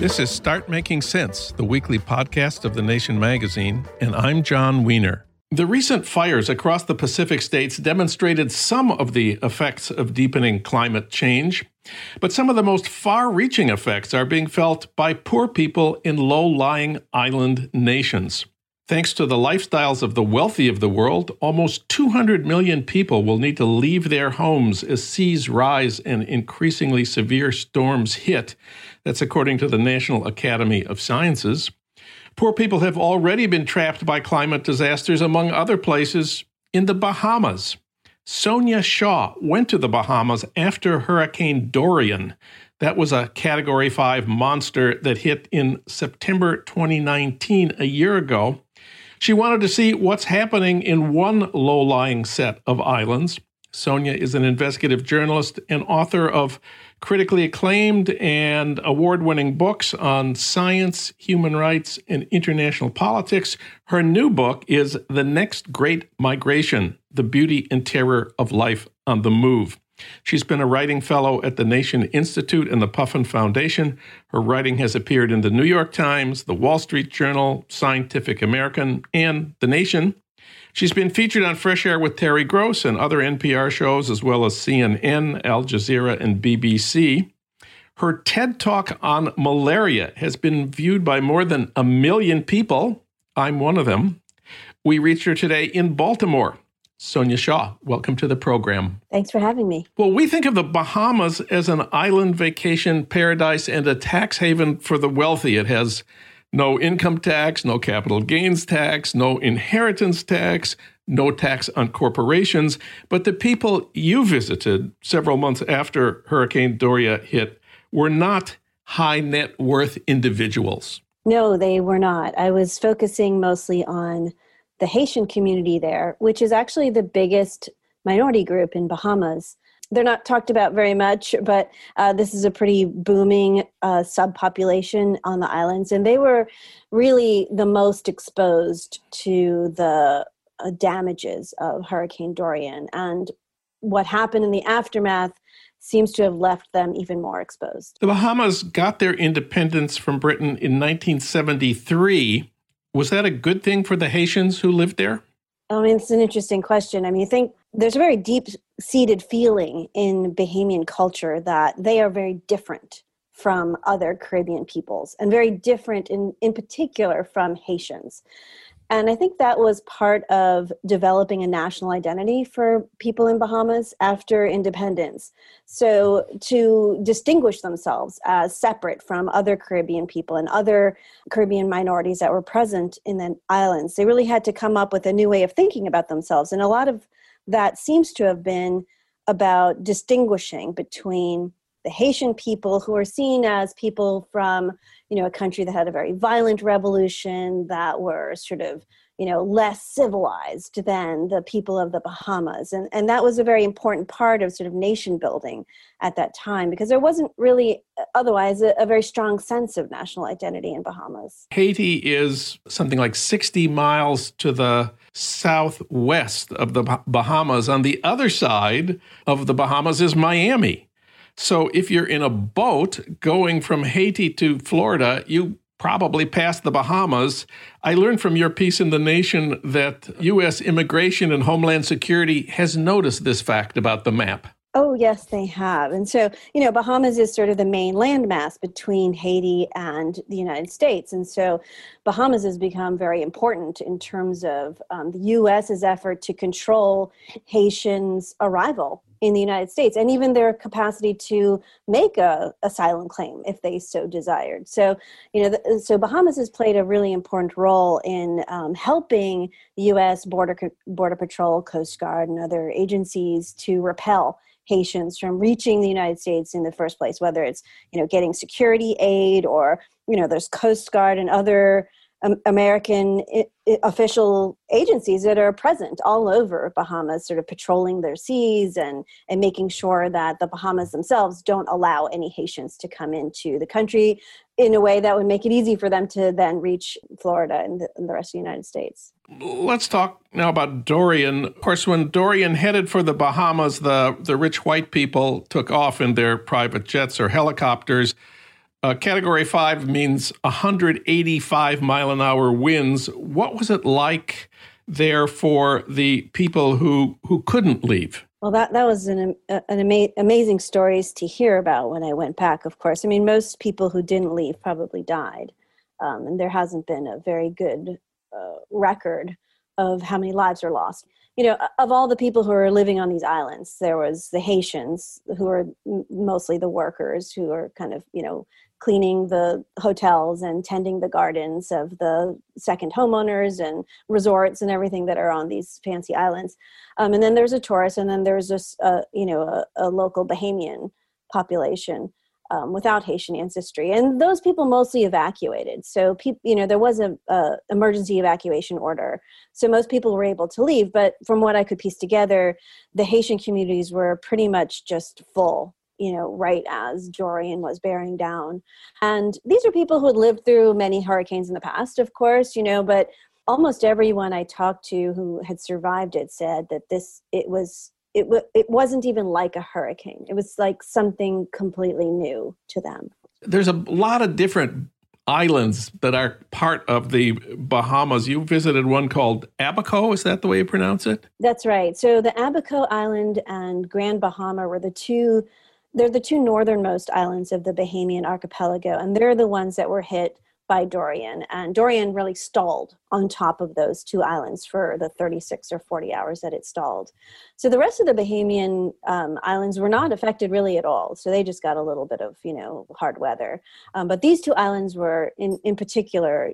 This is Start Making Sense, the weekly podcast of The Nation magazine, and I'm Jon Wiener. The recent fires across the Pacific states demonstrated some of the effects of deepening climate change, but some of the most far reaching effects are being felt by poor people in low lying island nations. Thanks to the lifestyles of the wealthy of the world, almost 200 million people will need to leave their homes as seas rise and increasingly severe storms hit. That's according to the National Academy of Sciences. Poor people have already been trapped by climate disasters, among other places, in the Bahamas. Sonia Shah went to the Bahamas after Hurricane Dorian. That was a Category 5 monster that hit in September 2019, a year ago. She wanted to see what's happening in one low lying set of islands. Sonia is an investigative journalist and author of critically acclaimed and award winning books on science, human rights, and international politics. Her new book is The Next Great Migration The Beauty and Terror of Life on the Move. She's been a writing fellow at the Nation Institute and the Puffin Foundation. Her writing has appeared in the New York Times, the Wall Street Journal, Scientific American, and The Nation. She's been featured on Fresh Air with Terry Gross and other NPR shows, as well as CNN, Al Jazeera, and BBC. Her TED Talk on malaria has been viewed by more than a million people. I'm one of them. We reached her today in Baltimore. Sonia Shah, welcome to the program. Thanks for having me. Well, we think of the Bahamas as an island vacation paradise and a tax haven for the wealthy. It has no income tax, no capital gains tax, no inheritance tax, no tax on corporations. But the people you visited several months after Hurricane Dorian hit were not high net worth individuals. No, they were not. I was focusing mostly on the Haitian community there, which is actually the biggest minority group in Bahamas. They're not talked about very much, but uh, this is a pretty booming uh, subpopulation on the islands, and they were really the most exposed to the uh, damages of Hurricane Dorian. And what happened in the aftermath seems to have left them even more exposed. The Bahamas got their independence from Britain in 1973 was that a good thing for the Haitians who lived there? I mean, it's an interesting question. I mean, I think there's a very deep seated feeling in Bahamian culture that they are very different from other Caribbean peoples and very different in, in particular from Haitians. And I think that was part of developing a national identity for people in Bahamas after independence. So, to distinguish themselves as separate from other Caribbean people and other Caribbean minorities that were present in the islands, they really had to come up with a new way of thinking about themselves. And a lot of that seems to have been about distinguishing between the Haitian people who are seen as people from, you know, a country that had a very violent revolution that were sort of, you know, less civilized than the people of the Bahamas. And, and that was a very important part of sort of nation building at that time because there wasn't really uh, otherwise a, a very strong sense of national identity in Bahamas. Haiti is something like 60 miles to the southwest of the Bahamas. On the other side of the Bahamas is Miami. So if you're in a boat going from Haiti to Florida, you probably pass the Bahamas. I learned from your piece in The Nation that U.S. Immigration and Homeland Security has noticed this fact about the map. Oh, yes, they have. And so, you know, Bahamas is sort of the main landmass between Haiti and the United States. And so, Bahamas has become very important in terms of um, the U.S.'s effort to control Haitians' arrival in the United States, and even their capacity to make a asylum claim if they so desired. So, you know, the, so Bahamas has played a really important role in um, helping U.S. border border patrol, Coast Guard, and other agencies to repel Haitians from reaching the United States in the first place, whether it's you know getting security aid or you know there's Coast Guard and other American official agencies that are present all over Bahamas, sort of patrolling their seas and, and making sure that the Bahamas themselves don't allow any Haitians to come into the country in a way that would make it easy for them to then reach Florida and the, and the rest of the United States. Let's talk now about Dorian. Of course, when Dorian headed for the Bahamas, the, the rich white people took off in their private jets or helicopters. Uh, category five means 185 mile an hour winds. What was it like there for the people who who couldn't leave? Well, that that was an an ama- amazing stories to hear about when I went back. Of course, I mean most people who didn't leave probably died, um, and there hasn't been a very good uh, record of how many lives are lost you know, of all the people who are living on these islands, there was the Haitians who are mostly the workers who are kind of, you know, cleaning the hotels and tending the gardens of the second homeowners and resorts and everything that are on these fancy islands. Um, and then there's a tourist, and then there's this, uh, you know, a, a local Bahamian population um, without Haitian ancestry, and those people mostly evacuated. So, people, you know, there was a, a, emergency evacuation order, so most people were able to leave. But from what I could piece together, the Haitian communities were pretty much just full. You know, right as Dorian was bearing down, and these are people who had lived through many hurricanes in the past, of course. You know, but almost everyone I talked to who had survived it said that this it was it, w- it wasn't even like a hurricane. It was like something completely new to them. There's a lot of different islands that are part of the Bahamas. You visited one called Abaco. Is that the way you pronounce it? That's right. So the Abaco Island and Grand Bahama were the two. They're the two northernmost islands of the Bahamian archipelago, and they're the ones that were hit by Dorian. And Dorian really stalled on top of those two islands for the 36 or 40 hours that it stalled. So the rest of the Bahamian um, islands were not affected really at all. So they just got a little bit of, you know, hard weather. Um, but these two islands were, in, in particular,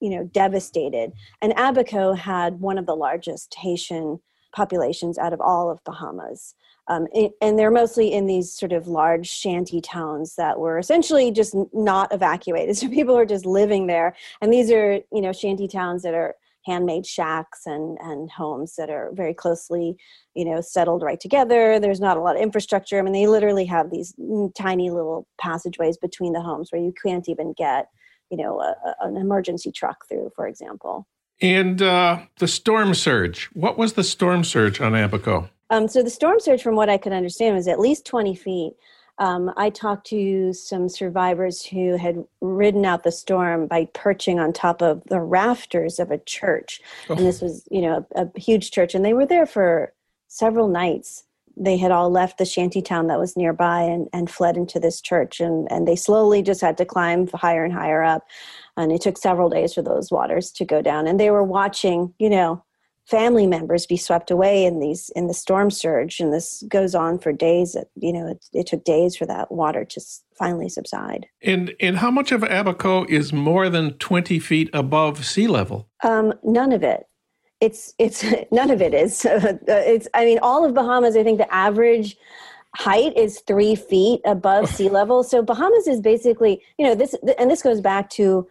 you know, devastated. And Abaco had one of the largest Haitian populations out of all of Bahamas. Um, and they're mostly in these sort of large shanty towns that were essentially just not evacuated. So people are just living there. And these are, you know, shanty towns that are handmade shacks and, and homes that are very closely, you know, settled right together. There's not a lot of infrastructure. I mean, they literally have these tiny little passageways between the homes where you can't even get, you know, a, an emergency truck through, for example. And uh, the storm surge. What was the storm surge on Abaco? Um, so the storm surge, from what I could understand, was at least 20 feet. Um, I talked to some survivors who had ridden out the storm by perching on top of the rafters of a church. Oh. And this was, you know, a, a, huge church. And they were there for several nights. They had all left the shanty town that was nearby and, and fled into this church. And, and they slowly just had to climb higher and higher up. And it took several days for those waters to go down. And they were watching, you know, family members be swept away in these in the storm surge and this goes on for days it, you know it, it took days for that water to finally subside and and how much of abaco is more than 20 feet above sea level um, none of it it's it's none of it is. It's i mean all of bahamas i think the average height is three feet above oh. sea level. So bahamas is basically you know this and this goes back to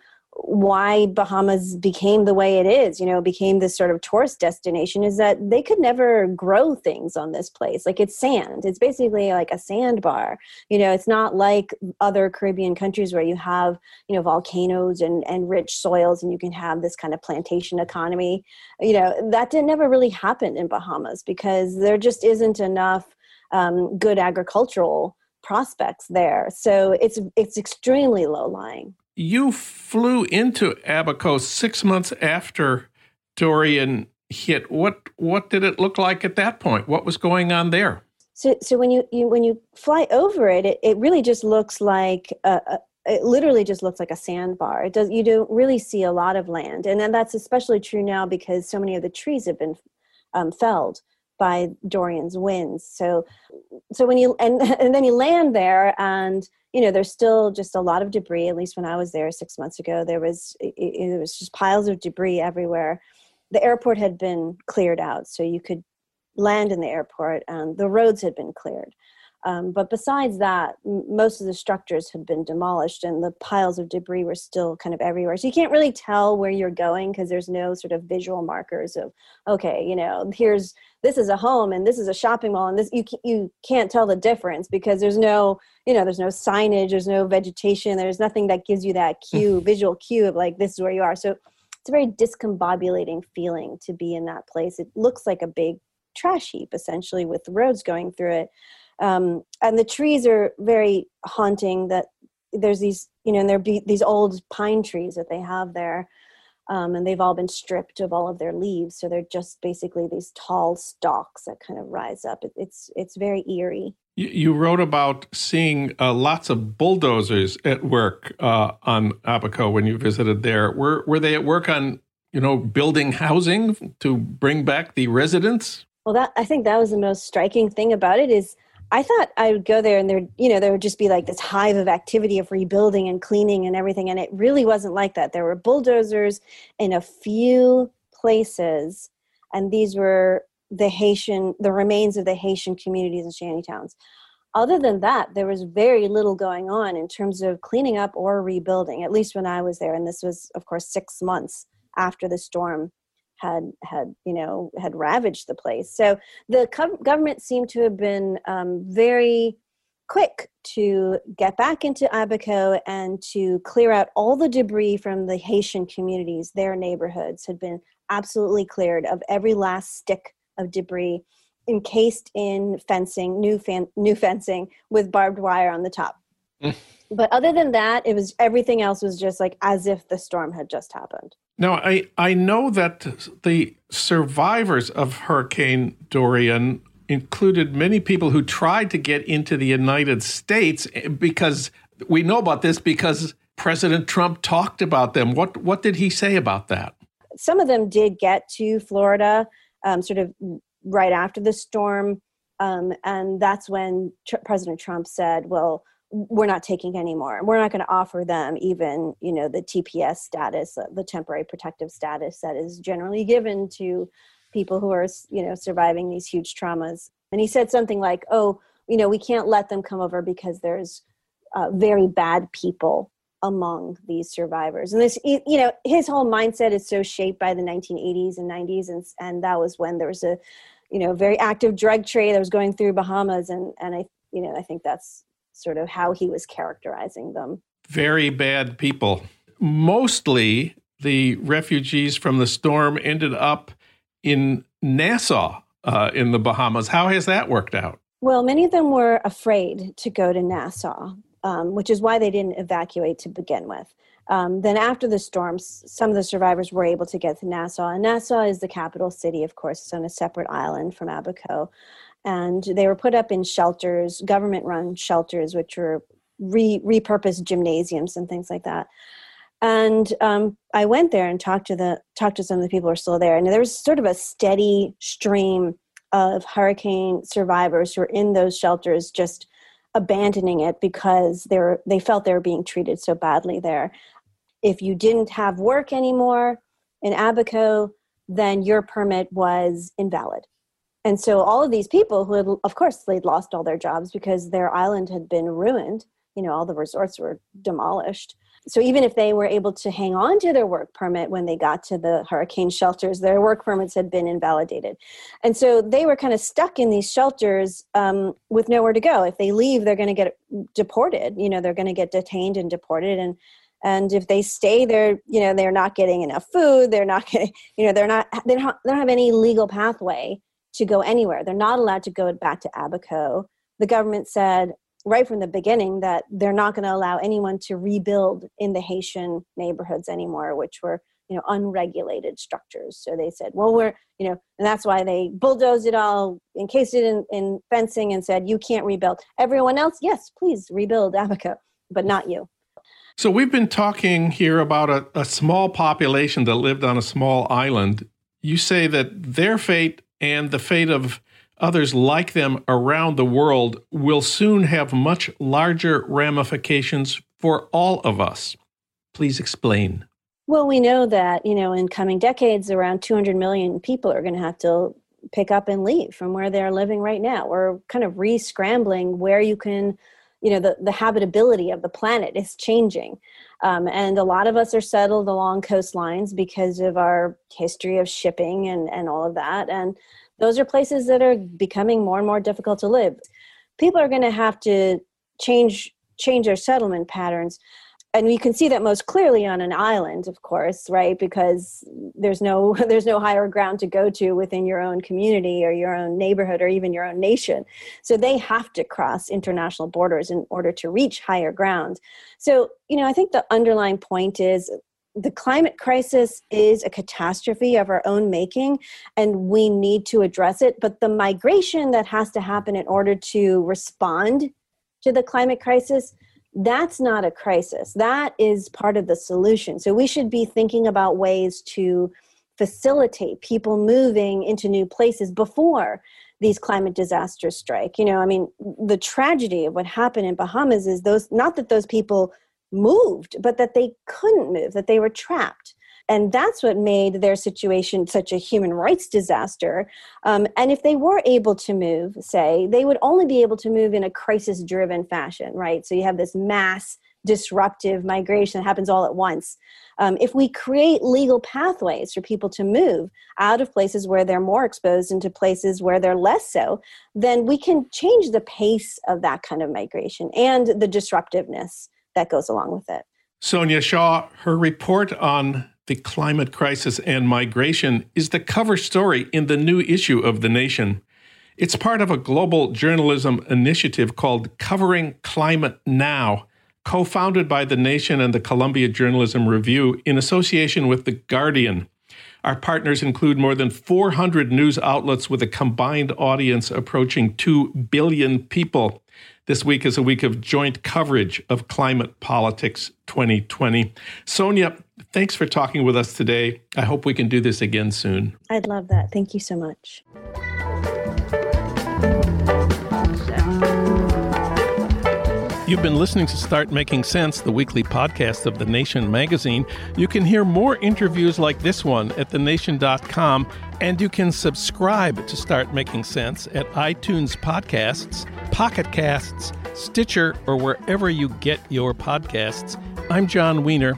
why Bahamas became the way it is, you know, became this sort of tourist destination is that they could never grow things on this place. Like it's sand. It's basically like a sandbar. You know, it's not like other Caribbean countries where you have, you know, volcanoes and, and rich soils and you can have this kind of plantation economy. You know, that didn't never really happen in Bahamas because there just isn't enough um, good agricultural prospects there. So it's it's extremely low lying you flew into Abaco six months after Dorian hit. What what did it look like at that point? What was going on there? So, so when you, you when you fly over it, it, it really just looks like a, a, it literally just looks like a sandbar. It does you don't really see a lot of land, and then that's especially true now because so many of the trees have been um, felled by Dorian's winds. So, so when you and and then you land there, and you know there's still just a lot of debris. At least when I was there six months ago, there was it, it was just piles of debris everywhere. The airport had been cleared out, so you could land in the airport, and the roads had been cleared. Um, but besides that, m- most of the structures had been demolished and the piles of debris were still kind of everywhere. So you can't really tell where you're going because there's no sort of visual markers of, okay, you know, here's this is a home and this is a shopping mall and this you you can't tell the difference because there's no you know there's no signage, there's no vegetation, there's nothing that gives you that cue, visual cue of like this is where you are. So it's a very discombobulating feeling to be in that place. It looks like a big trash heap essentially with the roads going through it um, and the trees are very haunting that there's these you know and there be these old pine trees that they have there um, and they've all been stripped of all of their leaves. So they're just basically these tall stalks that kind of rise up. It, it's it's very eerie. You, you wrote about seeing uh, lots of bulldozers at work uh, on abaco when you visited there. Were were they at work on you know building housing to bring back the residents? Well that i think that was the most striking thing about it is I thought I would go there and there, you know, there would just be like this hive of activity of rebuilding and cleaning and everything. And it really wasn't like that. There were bulldozers in a few places, and these were the Haitian, the remains of the Haitian communities and shanty towns. Other than that, there was very little going on in terms of cleaning up or rebuilding, at least when I was there. And this was, of course, six months after the storm had had you know had ravaged the place. So the co- government seemed to have been um, very quick to get back into Abaco and to clear out all the debris from the Haitian communities. Their neighborhoods had been absolutely cleared of every last stick of debris encased in fencing, new fan, new fencing with barbed wire on the top. Mm. but other than that, it was everything else was just like as if the storm had just happened. Now, I, I know that the survivors of Hurricane Dorian included many people who tried to get into the United States eh, because we know about this because President Trump talked about them. What, what did he say about that? Some of them did get to Florida um, sort of right after the storm. Um, and that's when tr- President Trump said, well, we're not taking anymore. We're not going to offer them even, you know, the TPS status, uh, the temporary protective status that is generally given to people who are, you know, surviving these huge traumas. And he said something like, "Oh, you know, we can't let them come over because there's uh, very bad people among these survivors." And this, you know, his whole mindset is so shaped by the 1980s and 90s, and and that was when there was a, you know, very active drug trade that was going through Bahamas, and and I, you know, I think that's sort of how he was characterizing them. Very bad people. Mostly the refugees from the storm ended up in Nassau uh, in the Bahamas. How has that worked out? Well, many of them were afraid to go to Nassau, um, which is why they didn't evacuate to begin with. Um, then, after the storms, some of the survivors were able to get to Nassau. And Nassau is the capital city, of course, it's on a separate island from Abaco and they were put up in shelters, government run shelters, which were re- repurposed gymnasiums and things like that. And um, I went there and talked to the talked to some of the people who are still there, and there was sort of a steady stream of hurricane survivors who were in those shelters, just abandoning it because they were they felt they were being treated so badly there. If you didn't have work anymore in Abaco, then your permit was invalid and so all of these people who had of course they'd lost all their jobs because their island had been ruined. You know all the resorts were demolished. So even if they were able to hang on to their work permit when they got to the hurricane shelters their work permits had been invalidated. And so they were kind of stuck in these shelters um, with nowhere to go. If they leave they're going to get deported. You know they're going to get detained and deported. And and if they stay there you know they're not getting enough food. They're not getting you know they're not they don't, they don't have any legal pathway to go anywhere. They're not allowed to go back to Abaco. The government said right from the beginning that they're not going to allow anyone to rebuild in the Haitian neighborhoods anymore, which were you know unregulated structures. So they said, well, we're you know, and that's why they bulldozed it all, encased it in, in fencing, and said you can't rebuild. Everyone else, yes, please rebuild Abaco, but not you. So we've been talking here about a, a small population that lived on a small island. You say that their fate and the fate of others like them around the world will soon have much larger ramifications for all of us. Please explain. Well, we know that, you know, in coming decades, around 200 million people are going to have to pick up and leave from where they're living right now. We're kind of re scrambling where you can, you know, the, the habitability of the planet is changing. Um, and a lot of us are settled along coastlines because of our history of shipping and, and all of that. And those are places that are becoming more and more difficult to live. People are going to have to change change their settlement patterns and we can see that most clearly on an island of course right? Because there's no there's no higher ground to go to within your own community or your own neighborhood or even your own nation. So they have to cross international borders in order to reach higher ground. So you know i think the underlying point is the climate crisis is a catastrophe of our own making and we need to address it. But the migration that has to happen in order to respond to the climate crisis that's not a crisis. That is part of the solution. So we should be thinking about ways to facilitate people moving into new places before these climate disasters strike. You know i mean the tragedy of what happened in bahamas is those not that those people moved but that they couldn't move that they were trapped and that's what made their situation such a human rights disaster. Um, and if they were able to move, say, they would only be able to move in a crisis driven fashion, right? So you have this mass disruptive migration that happens all at once. Um, if we create legal pathways for people to move out of places where they're more exposed into places where they're less so, then we can change the pace of that kind of migration and the disruptiveness that goes along with it. Sonia Shah, her report on the climate crisis and migration is the cover story in the new issue of The Nation. It's part of a global journalism initiative called Covering Climate Now, co founded by The Nation and the Columbia Journalism Review in association with The Guardian. Our partners include more than 400 news outlets with a combined audience approaching 2 billion people. This week is a week of joint coverage of Climate Politics 2020. Sonia, thanks for talking with us today. I hope we can do this again soon. I'd love that. Thank you so much. You've been listening to Start Making Sense, the weekly podcast of The Nation magazine. You can hear more interviews like this one at thenation.com, and you can subscribe to Start Making Sense at iTunes Podcasts, Pocket Casts, Stitcher, or wherever you get your podcasts. I'm Jon Wiener.